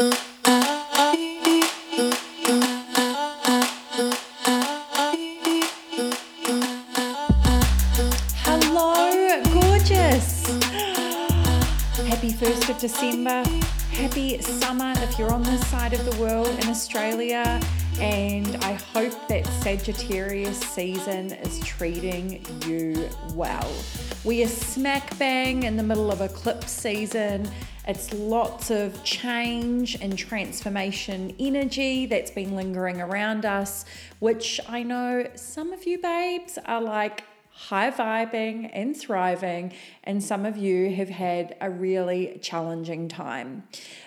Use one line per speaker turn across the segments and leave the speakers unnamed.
Hello, gorgeous. Happy 1st of December. Happy summer if you're on this side of the world in Australia. And I hope that Sagittarius season is treating you well. We are smack bang in the middle of eclipse season. It's lots of change and transformation energy that's been lingering around us, which I know some of you babes are like, high vibing and thriving, and some of you have had a really challenging time.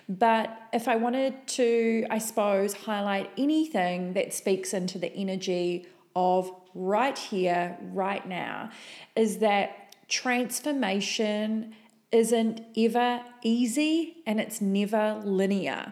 But if I wanted to, I suppose, highlight anything that speaks into the energy of right here, right now, is that transformation isn't ever easy and it's never linear.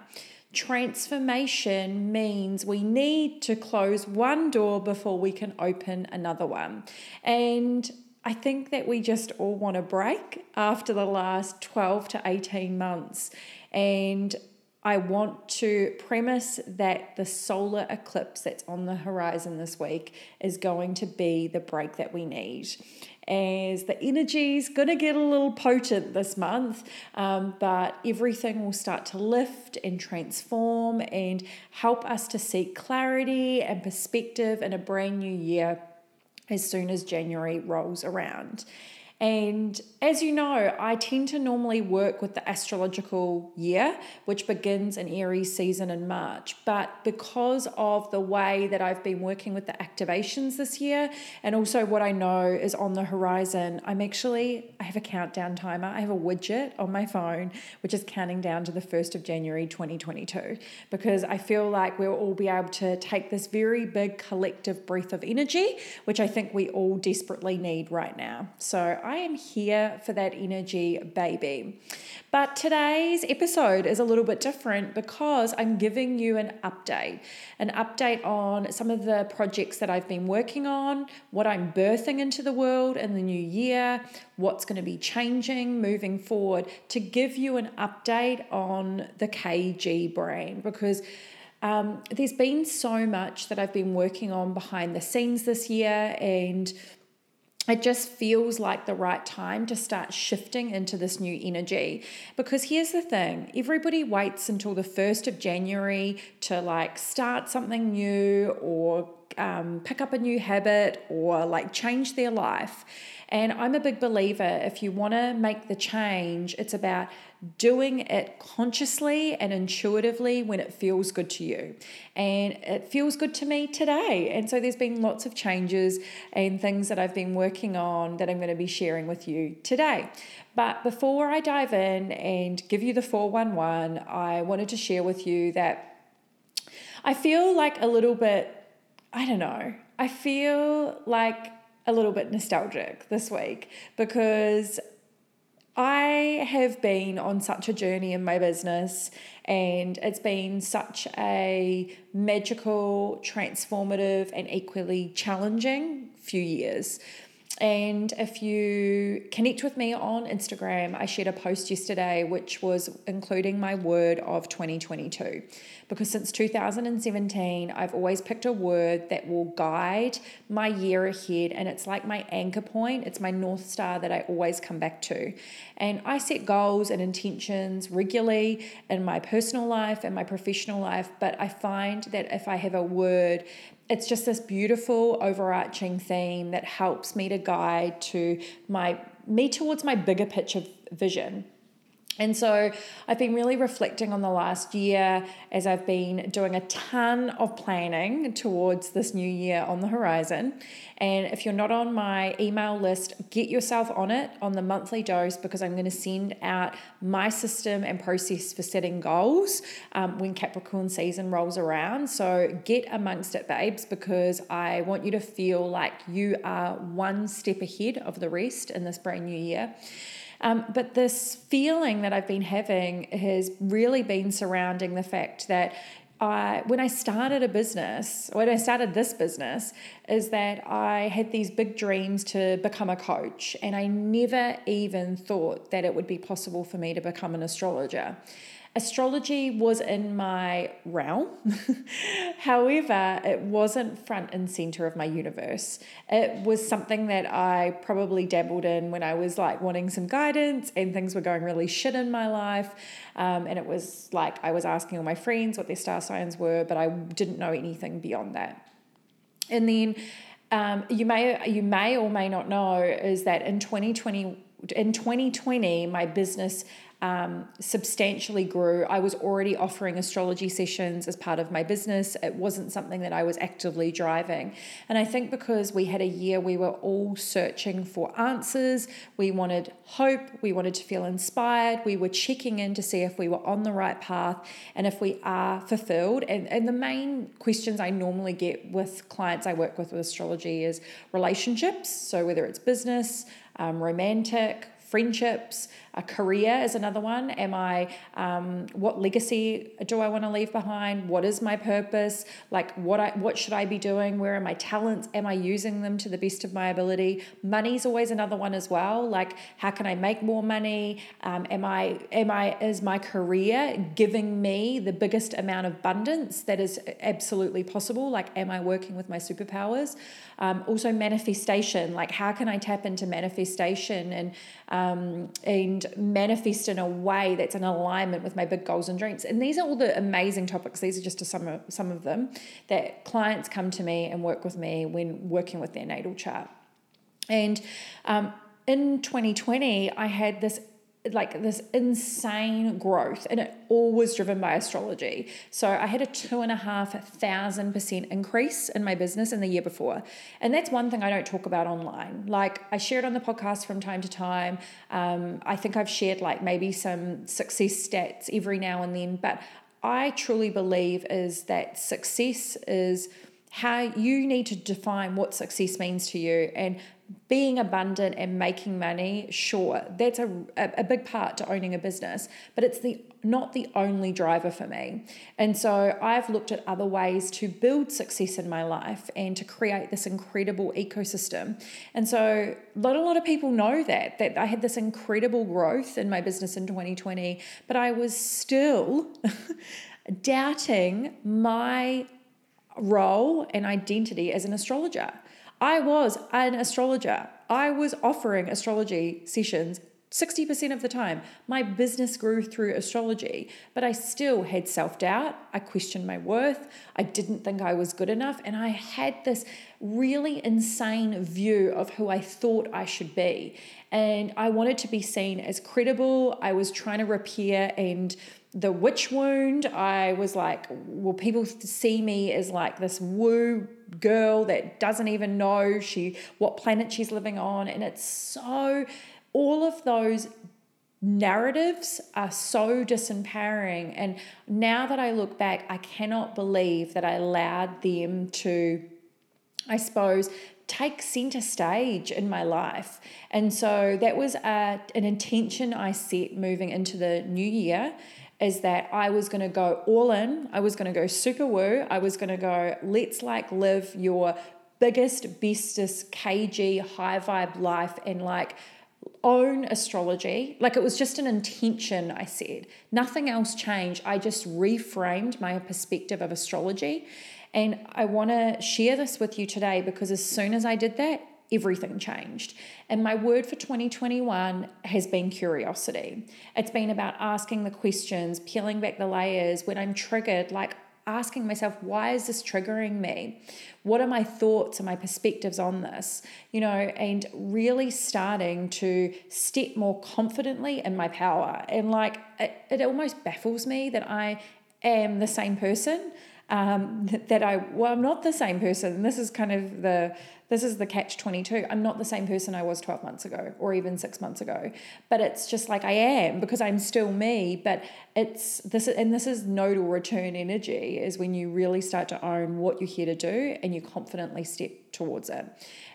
Transformation means we need to close one door before we can open another one. And I think that we just all want a break after the last 12 to 18 months. And I want to premise that the solar eclipse that's on the horizon this week is going to be the break that we need as the energy's going to get a little potent this month, um, but everything will start to lift and transform and help us to seek clarity and perspective in a brand new year as soon as January rolls around. And as you know, I tend to normally work with the astrological year, which begins in Aries season in March. But because of the way that I've been working with the activations this year, and also what I know is on the horizon, I'm actually, I have a countdown timer. I have a widget on my phone, which is counting down to the 1st of January 2022, because I feel like we'll all be able to take this very big collective breath of energy, which I think we all desperately need right now. So I am here for that energy, baby. But today's episode is a little bit different because I'm giving you an update an update on some of the projects that I've been working on, what I'm birthing into the world in the new year, what's going to be changing moving forward, to give you an update on the KG brain because. Um, there's been so much that I've been working on behind the scenes this year, and it just feels like the right time to start shifting into this new energy. Because here's the thing everybody waits until the 1st of January to like start something new or um, pick up a new habit or like change their life. And I'm a big believer if you want to make the change, it's about doing it consciously and intuitively when it feels good to you. And it feels good to me today. And so there's been lots of changes and things that I've been working on that I'm going to be sharing with you today. But before I dive in and give you the 411, I wanted to share with you that I feel like a little bit, I don't know, I feel like a little bit nostalgic this week because I have been on such a journey in my business, and it's been such a magical, transformative, and equally challenging few years. And if you connect with me on Instagram, I shared a post yesterday which was including my word of 2022. Because since 2017, I've always picked a word that will guide my year ahead. And it's like my anchor point, it's my North Star that I always come back to. And I set goals and intentions regularly in my personal life and my professional life. But I find that if I have a word it's just this beautiful overarching theme that helps me to guide to my me towards my bigger picture vision and so I've been really reflecting on the last year as I've been doing a ton of planning towards this new year on the horizon. And if you're not on my email list, get yourself on it on the monthly dose because I'm going to send out my system and process for setting goals um, when Capricorn season rolls around. So get amongst it, babes, because I want you to feel like you are one step ahead of the rest in this brand new year. Um, but this feeling that I've been having has really been surrounding the fact that I, when I started a business, when I started this business, is that I had these big dreams to become a coach, and I never even thought that it would be possible for me to become an astrologer. Astrology was in my realm. However, it wasn't front and center of my universe. It was something that I probably dabbled in when I was like wanting some guidance and things were going really shit in my life. Um, and it was like I was asking all my friends what their star signs were, but I didn't know anything beyond that. And then um, you may you may or may not know is that in 2020 in 2020 my business um, substantially grew. I was already offering astrology sessions as part of my business. It wasn't something that I was actively driving. And I think because we had a year we were all searching for answers, we wanted hope, we wanted to feel inspired, we were checking in to see if we were on the right path and if we are fulfilled. And, and the main questions I normally get with clients I work with with astrology is relationships. So whether it's business, um, romantic, friendships, a career is another one. Am I, um, what legacy do I want to leave behind? What is my purpose? Like, what I, what should I be doing? Where are my talents? Am I using them to the best of my ability? Money's always another one as well. Like, how can I make more money? Um, am I, am I, is my career giving me the biggest amount of abundance that is absolutely possible? Like, am I working with my superpowers? Um, also, manifestation. Like, how can I tap into manifestation and um, and manifest in a way that's in alignment with my big goals and dreams. And these are all the amazing topics. These are just some of, some of them that clients come to me and work with me when working with their natal chart. And um, in 2020, I had this like this insane growth and it all was driven by astrology. So i had a two and a half thousand percent increase in my business in the year before. And that's one thing i don't talk about online. Like i share it on the podcast from time to time. Um, i think i've shared like maybe some success stats every now and then but i truly believe is that success is how you need to define what success means to you and being abundant and making money, sure, that's a, a, big part to owning a business, but it's the not the only driver for me. And so I've looked at other ways to build success in my life and to create this incredible ecosystem. And so not a lot of people know that that I had this incredible growth in my business in 2020, but I was still doubting my role and identity as an astrologer. I was an astrologer. I was offering astrology sessions 60% of the time. My business grew through astrology, but I still had self doubt. I questioned my worth. I didn't think I was good enough. And I had this really insane view of who I thought I should be. And I wanted to be seen as credible. I was trying to repair and the witch wound. I was like, will people see me as like this woo girl that doesn't even know she what planet she's living on? And it's so all of those narratives are so disempowering. And now that I look back, I cannot believe that I allowed them to, I suppose, take center stage in my life. And so that was a, an intention I set moving into the new year is that I was going to go all in. I was going to go super woo. I was going to go, let's like live your biggest, bestest, KG, high vibe life and like own astrology. Like it was just an intention, I said. Nothing else changed. I just reframed my perspective of astrology. And I want to share this with you today because as soon as I did that, everything changed. And my word for 2021 has been curiosity. It's been about asking the questions, peeling back the layers when I'm triggered, like asking myself, why is this triggering me? What are my thoughts and my perspectives on this? You know, and really starting to step more confidently in my power. And like, it, it almost baffles me that I am the same person. Um, that I well, I'm not the same person. This is kind of the this is the catch 22. I'm not the same person I was 12 months ago or even 6 months ago. But it's just like I am because I'm still me, but it's this and this is nodal return energy is when you really start to own what you're here to do and you confidently step towards it.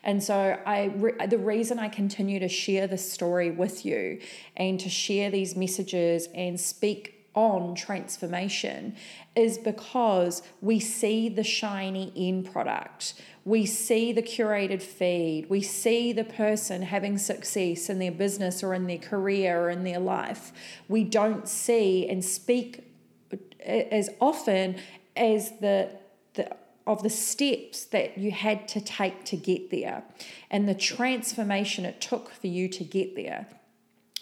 And so I the reason I continue to share this story with you and to share these messages and speak on transformation is because we see the shiny end product. We see the curated feed. We see the person having success in their business or in their career or in their life. We don't see and speak as often as the, the of the steps that you had to take to get there and the transformation it took for you to get there.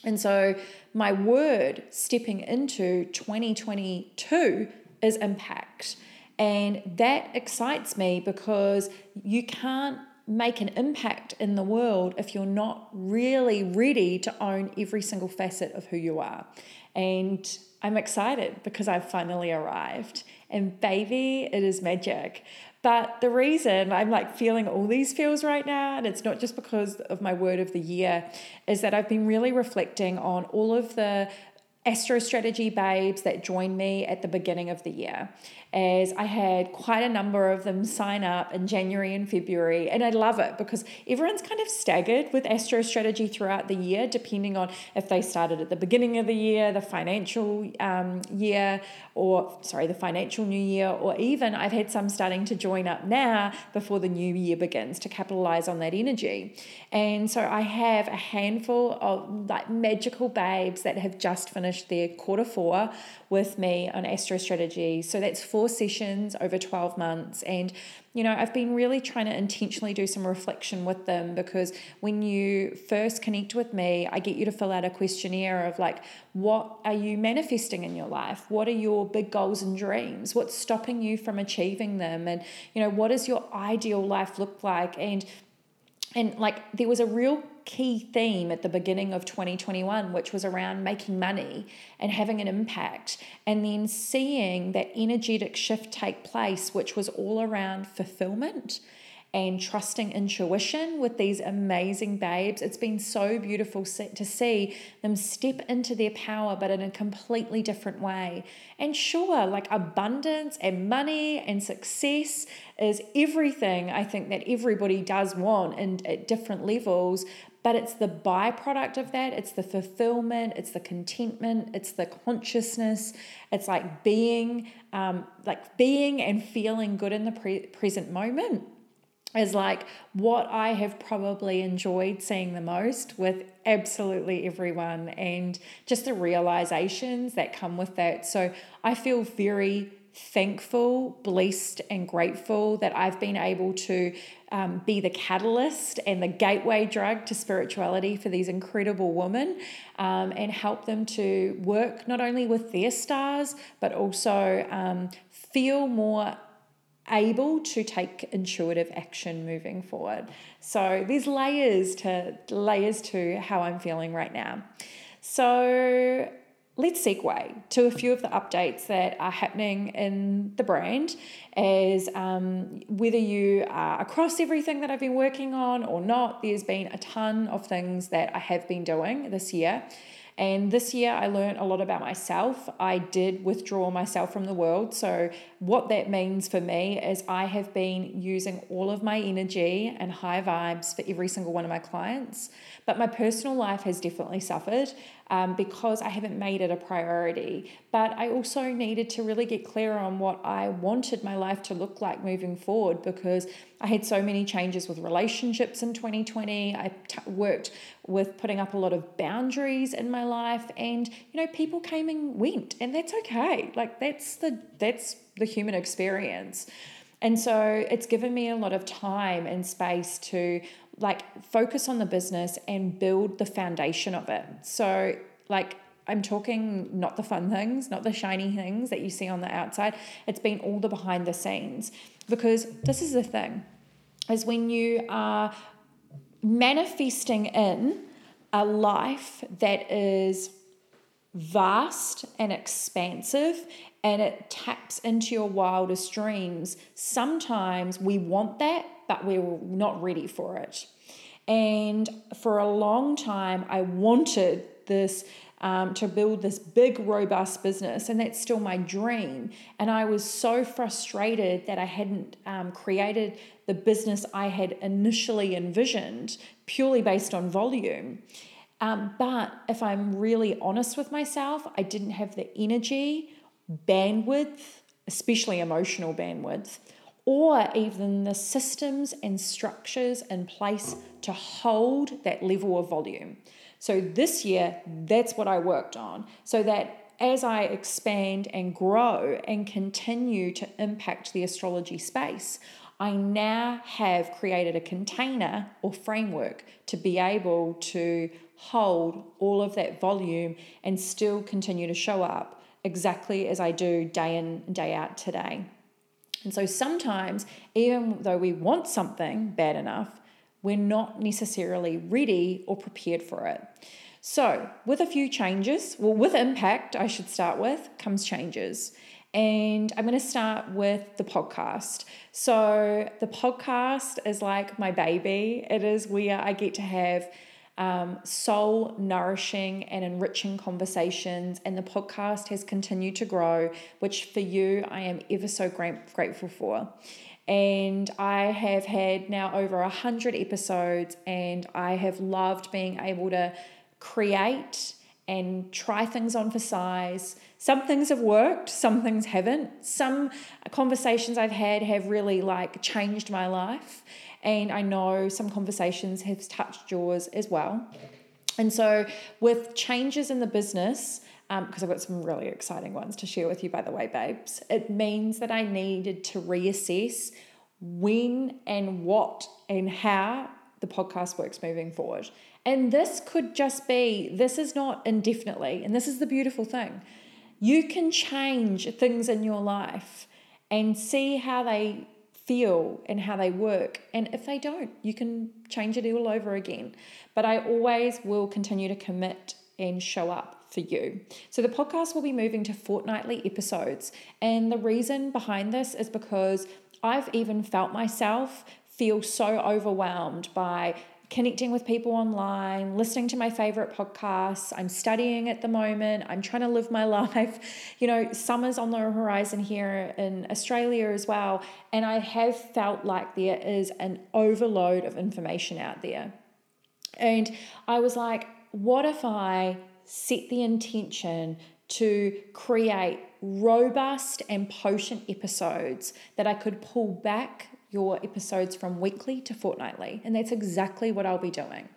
And so, my word stepping into 2022 is impact. And that excites me because you can't make an impact in the world if you're not really ready to own every single facet of who you are. And I'm excited because I've finally arrived. And baby, it is magic. But the reason I'm like feeling all these feels right now, and it's not just because of my word of the year, is that I've been really reflecting on all of the Astro Strategy babes that joined me at the beginning of the year as I had quite a number of them sign up in January and February. And I love it because everyone's kind of staggered with Astro Strategy throughout the year, depending on if they started at the beginning of the year, the financial um, year, or sorry, the financial new year, or even I've had some starting to join up now before the new year begins to capitalize on that energy. And so I have a handful of like magical babes that have just finished their quarter four with me on Astro Strategy. So that's four sessions over 12 months. And, you know, I've been really trying to intentionally do some reflection with them because when you first connect with me, I get you to fill out a questionnaire of like, what are you manifesting in your life? What are your big goals and dreams? What's stopping you from achieving them? And, you know, what does your ideal life look like? And and like there was a real key theme at the beginning of 2021, which was around making money and having an impact, and then seeing that energetic shift take place, which was all around fulfillment and trusting intuition with these amazing babes. It's been so beautiful to see them step into their power, but in a completely different way. And sure, like abundance and money and success is everything I think that everybody does want and at different levels. But it's the byproduct of that. It's the fulfillment, it's the contentment, it's the consciousness. It's like being, um, like being and feeling good in the pre- present moment is like what I have probably enjoyed seeing the most with absolutely everyone and just the realizations that come with that. So I feel very thankful, blessed, and grateful that I've been able to um, be the catalyst and the gateway drug to spirituality for these incredible women um, and help them to work not only with their stars, but also um, feel more able to take intuitive action moving forward. So there's layers to layers to how I'm feeling right now. So let's segue to a few of the updates that are happening in the brand as um, whether you are across everything that I've been working on or not, there's been a ton of things that I have been doing this year. And this year, I learned a lot about myself. I did withdraw myself from the world. So, what that means for me is I have been using all of my energy and high vibes for every single one of my clients. But my personal life has definitely suffered um, because I haven't made it a priority. But I also needed to really get clear on what I wanted my life to look like moving forward because I had so many changes with relationships in 2020. I t- worked with putting up a lot of boundaries in my life, and you know, people came and went, and that's okay. Like that's the that's the human experience. And so it's given me a lot of time and space to like focus on the business and build the foundation of it. So, like, I'm talking not the fun things, not the shiny things that you see on the outside. It's been all the behind the scenes because this is the thing is when you are manifesting in a life that is vast and expansive and it taps into your wildest dreams. Sometimes we want that, but we're not ready for it. And for a long time, I wanted this um, to build this big, robust business, and that's still my dream. And I was so frustrated that I hadn't um, created the business I had initially envisioned purely based on volume. Um, but if I'm really honest with myself, I didn't have the energy, bandwidth, especially emotional bandwidth, or even the systems and structures in place to hold that level of volume. So this year, that's what I worked on so that as I expand and grow and continue to impact the astrology space, I now have created a container or framework to be able to hold all of that volume and still continue to show up exactly as I do day in and day out today. And so sometimes, even though we want something bad enough, we're not necessarily ready or prepared for it. So, with a few changes, well, with impact, I should start with, comes changes. And I'm going to start with the podcast. So, the podcast is like my baby. It is where I get to have um, soul nourishing and enriching conversations. And the podcast has continued to grow, which for you, I am ever so grateful for. And I have had now over a hundred episodes, and I have loved being able to create and try things on for size. Some things have worked, some things haven't. Some conversations I've had have really like changed my life. And I know some conversations have touched yours as well. And so, with changes in the business, because um, I've got some really exciting ones to share with you, by the way, babes, it means that I needed to reassess when and what and how the podcast works moving forward. And this could just be, this is not indefinitely. And this is the beautiful thing. You can change things in your life and see how they feel and how they work. And if they don't, you can change it all over again. But I always will continue to commit and show up for you. So the podcast will be moving to fortnightly episodes. And the reason behind this is because I've even felt myself feel so overwhelmed by connecting with people online, listening to my favorite podcasts. I'm studying at the moment. I'm trying to live my life. You know, summer's on the horizon here in Australia as well. And I have felt like there is an overload of information out there. And I was like, what if I set the intention to create robust and potent episodes that I could pull back your episodes from weekly to fortnightly. And that's exactly what I'll be doing.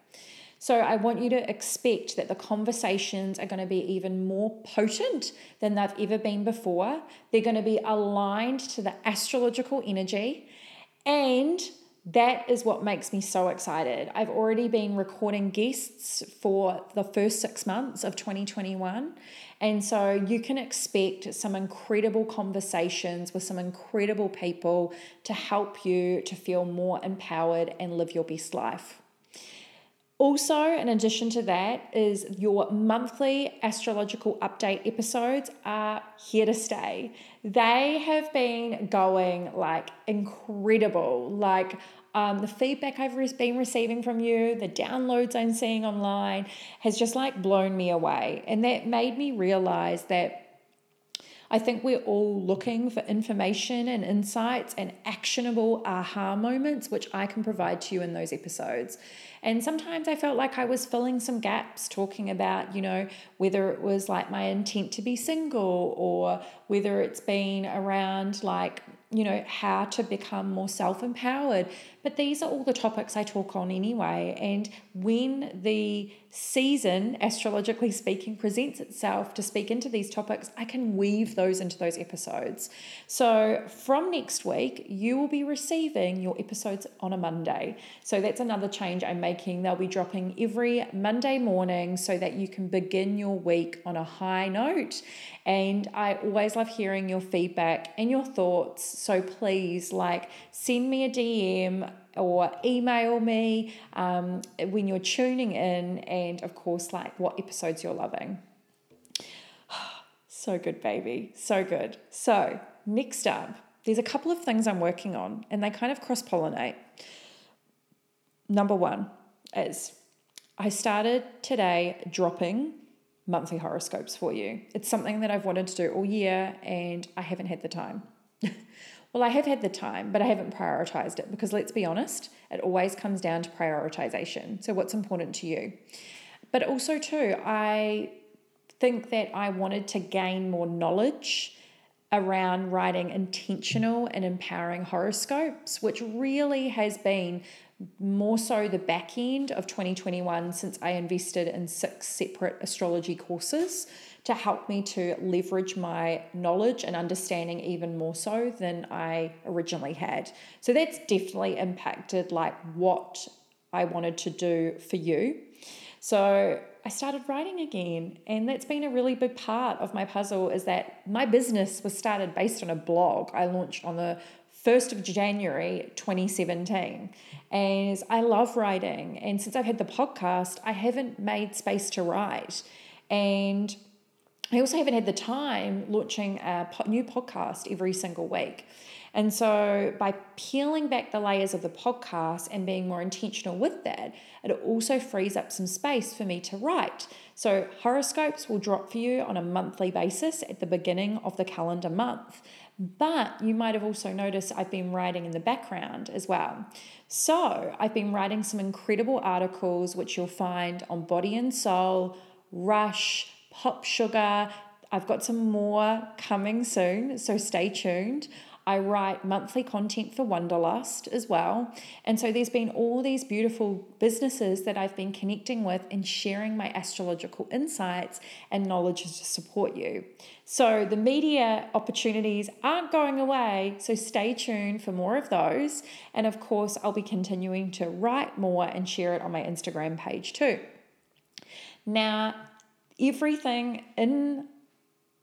So I want you to expect that the conversations are going to be even more potent than they've ever been before. They're going to be aligned to the astrological energy and that is what makes me so excited. I've already been recording guests for the first six months of 2021. And so you can expect some incredible conversations with some incredible people to help you to feel more empowered and live your best life. Also, in addition to that, is your monthly astrological update episodes are here to stay. They have been going like incredible. Like, um, the feedback I've been receiving from you, the downloads I'm seeing online has just like blown me away. And that made me realize that I think we're all looking for information and insights and actionable aha moments, which I can provide to you in those episodes. And sometimes I felt like I was filling some gaps talking about, you know, whether it was like my intent to be single or whether it's been around like you know, how to become more self empowered. But these are all the topics I talk on anyway. And when the season, astrologically speaking, presents itself to speak into these topics, I can weave those into those episodes. So from next week, you will be receiving your episodes on a Monday. So that's another change I'm making. They'll be dropping every Monday morning so that you can begin your week on a high note. And I always love hearing your feedback and your thoughts. So please, like, send me a DM or email me um, when you're tuning in, and of course, like, what episodes you're loving. so good, baby. So good. So, next up, there's a couple of things I'm working on, and they kind of cross pollinate. Number one is I started today dropping monthly horoscopes for you. It's something that I've wanted to do all year and I haven't had the time. Well, I have had the time, but I haven't prioritized it because let's be honest, it always comes down to prioritization. So, what's important to you? But also, too, I think that I wanted to gain more knowledge around writing intentional and empowering horoscopes, which really has been more so the back end of 2021 since I invested in six separate astrology courses to help me to leverage my knowledge and understanding even more so than I originally had. So that's definitely impacted like what I wanted to do for you. So I started writing again, and that's been a really big part of my puzzle is that my business was started based on a blog I launched on the 1st of January 2017. And I love writing, and since I've had the podcast, I haven't made space to write. And I also haven't had the time launching a new podcast every single week. And so, by peeling back the layers of the podcast and being more intentional with that, it also frees up some space for me to write. So, horoscopes will drop for you on a monthly basis at the beginning of the calendar month. But you might have also noticed I've been writing in the background as well. So, I've been writing some incredible articles which you'll find on Body and Soul, Rush, Pop Sugar. I've got some more coming soon, so stay tuned. I write monthly content for Wonderlust as well. And so there's been all these beautiful businesses that I've been connecting with and sharing my astrological insights and knowledge to support you. So the media opportunities aren't going away. So stay tuned for more of those. And of course, I'll be continuing to write more and share it on my Instagram page too. Now, everything in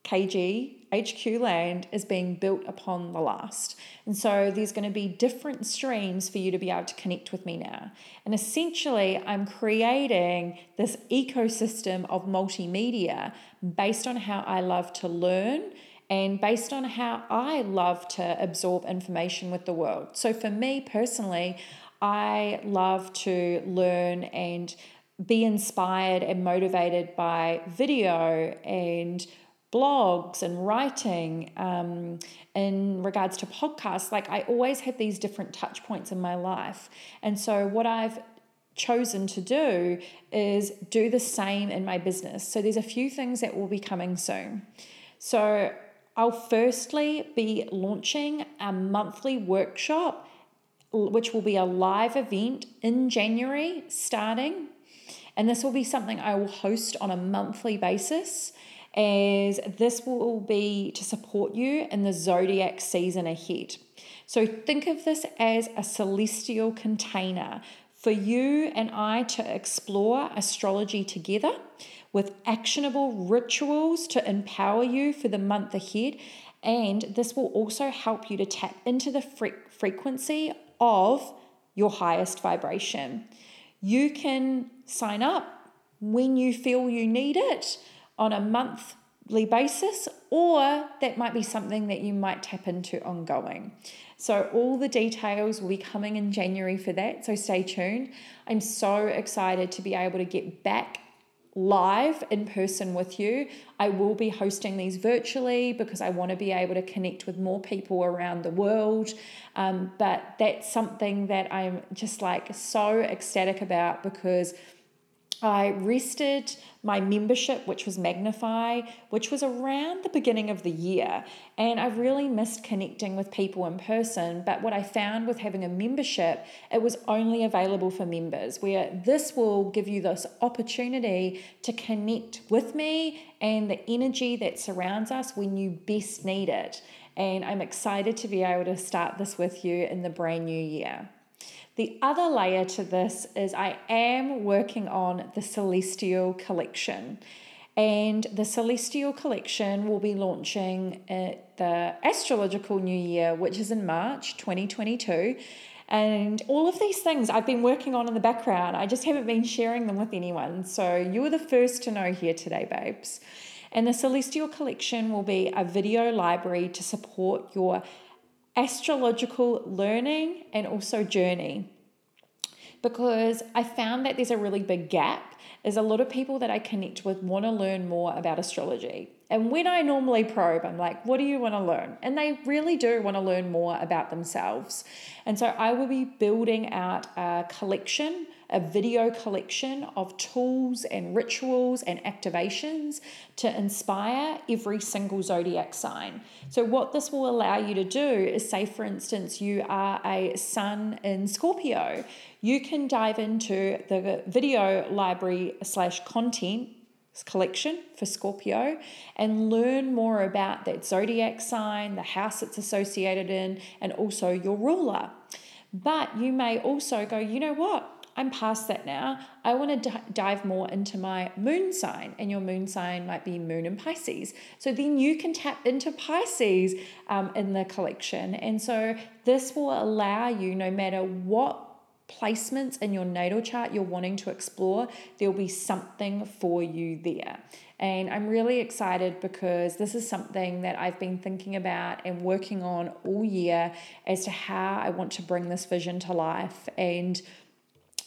KG HQ land is being built upon the last. And so there's going to be different streams for you to be able to connect with me now. And essentially, I'm creating this ecosystem of multimedia based on how I love to learn and based on how I love to absorb information with the world. So for me personally, I love to learn and be inspired and motivated by video and blogs and writing um, in regards to podcasts. Like i always have these different touch points in my life. And so what i've chosen to do is do the same in my business. So there's a few things that will be coming soon. So i'll firstly be launching a monthly workshop which will be a live event in january starting and this will be something i will host on a monthly basis as this will be to support you in the zodiac season ahead. So think of this as a celestial container for you and I to explore astrology together with actionable rituals to empower you for the month ahead. And this will also help you to tap into the fre- frequency of your highest vibration. You can sign up when you feel you need it on a monthly basis, or that might be something that you might tap into ongoing. So, all the details will be coming in January for that, so stay tuned. I'm so excited to be able to get back live in person with you. I will be hosting these virtually because I want to be able to connect with more people around the world. Um, but that's something that I'm just like so ecstatic about because I rested my membership, which was Magnify, which was around the beginning of the year. And I really missed connecting with people in person. But what I found with having a membership, it was only available for members, where this will give you this opportunity to connect with me and the energy that surrounds us when you best need it. And I'm excited to be able to start this with you in the brand new year. The other layer to this is I am working on the Celestial Collection. And the Celestial Collection will be launching at the astrological new year, which is in March 2022. And all of these things I've been working on in the background, I just haven't been sharing them with anyone. So you are the first to know here today, babes. And the Celestial Collection will be a video library to support your astrological learning and also journey because I found that there's a really big gap is a lot of people that I connect with want to learn more about astrology. And when I normally probe, I'm like, what do you want to learn? And they really do want to learn more about themselves. And so I will be building out a collection a video collection of tools and rituals and activations to inspire every single zodiac sign. So, what this will allow you to do is say, for instance, you are a sun in Scorpio, you can dive into the video library slash content collection for Scorpio and learn more about that zodiac sign, the house it's associated in, and also your ruler. But you may also go, you know what? I'm past that now. I want to d- dive more into my moon sign, and your moon sign might be moon and Pisces. So then you can tap into Pisces um, in the collection. And so this will allow you, no matter what placements in your natal chart you're wanting to explore, there'll be something for you there. And I'm really excited because this is something that I've been thinking about and working on all year as to how I want to bring this vision to life. And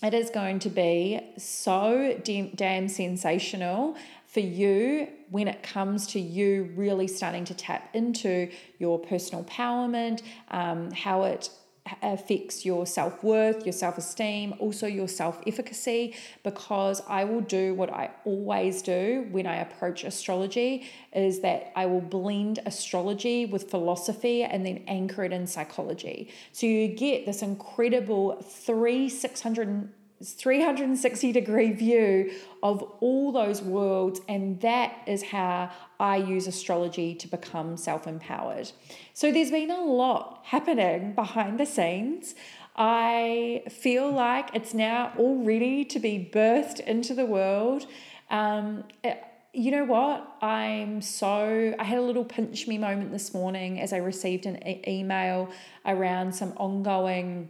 it is going to be so damn sensational for you when it comes to you really starting to tap into your personal empowerment, um, how it Uh, affects your self worth, your self esteem, also your self efficacy, because I will do what I always do when I approach astrology is that I will blend astrology with philosophy and then anchor it in psychology. So you get this incredible three, 600 360 degree view of all those worlds, and that is how I use astrology to become self empowered. So, there's been a lot happening behind the scenes. I feel like it's now all ready to be birthed into the world. Um, it, you know what? I'm so. I had a little pinch me moment this morning as I received an e- email around some ongoing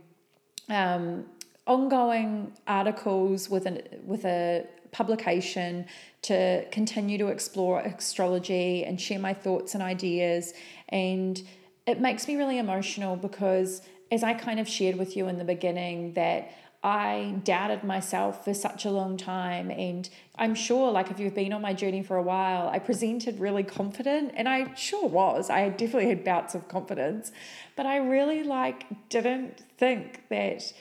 um, ongoing articles with an with a publication to continue to explore astrology and share my thoughts and ideas and it makes me really emotional because as I kind of shared with you in the beginning that I doubted myself for such a long time. And I'm sure, like, if you've been on my journey for a while, I presented really confident, and I sure was. I definitely had bouts of confidence, but I really, like, didn't think that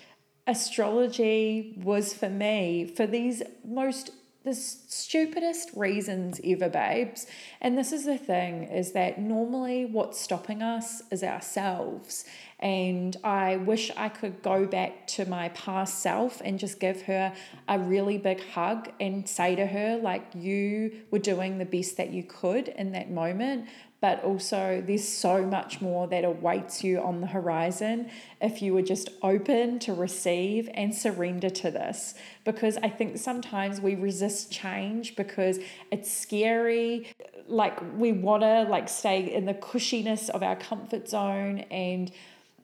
astrology was for me for these most the stupidest reasons ever babes. And this is the thing is that normally what's stopping us is ourselves. And i wish i could go back to my past self and just give her a really big hug and say to her like you were doing the best that you could in that moment but also there's so much more that awaits you on the horizon if you were just open to receive and surrender to this. Because I think sometimes we resist change because it's scary. Like we want to like stay in the cushiness of our comfort zone and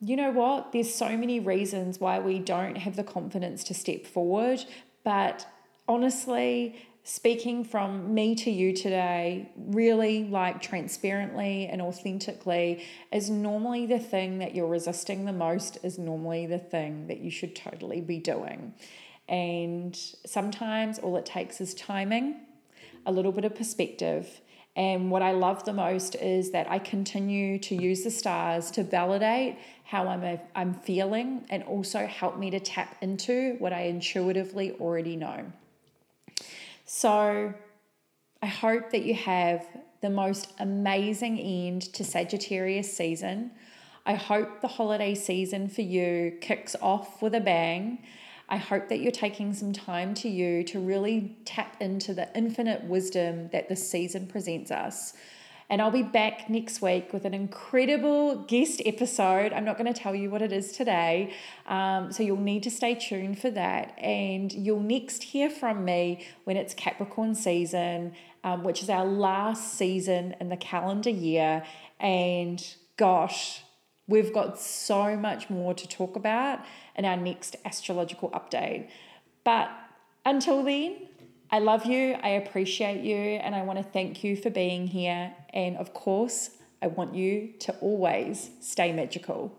you know what? There's so many reasons why we don't have the confidence to step forward, but honestly, speaking from me to you today, really like transparently and authentically, is normally the thing that you're resisting the most, is normally the thing that you should totally be doing. And sometimes all it takes is timing, a little bit of perspective. And what I love the most is that I continue to use the stars to validate how I'm, a, I'm feeling and also help me to tap into what I intuitively already know. So I hope that you have the most amazing end to Sagittarius season. I hope the holiday season for you kicks off with a bang. I hope that you're taking some time to you to really tap into the infinite wisdom that this season presents us. And I'll be back next week with an incredible guest episode. I'm not going to tell you what it is today. Um, so you'll need to stay tuned for that. And you'll next hear from me when it's Capricorn season, um, which is our last season in the calendar year. And gosh, we've got so much more to talk about in our next astrological update. But until then, I love you, I appreciate you, and I want to thank you for being here. And of course, I want you to always stay magical.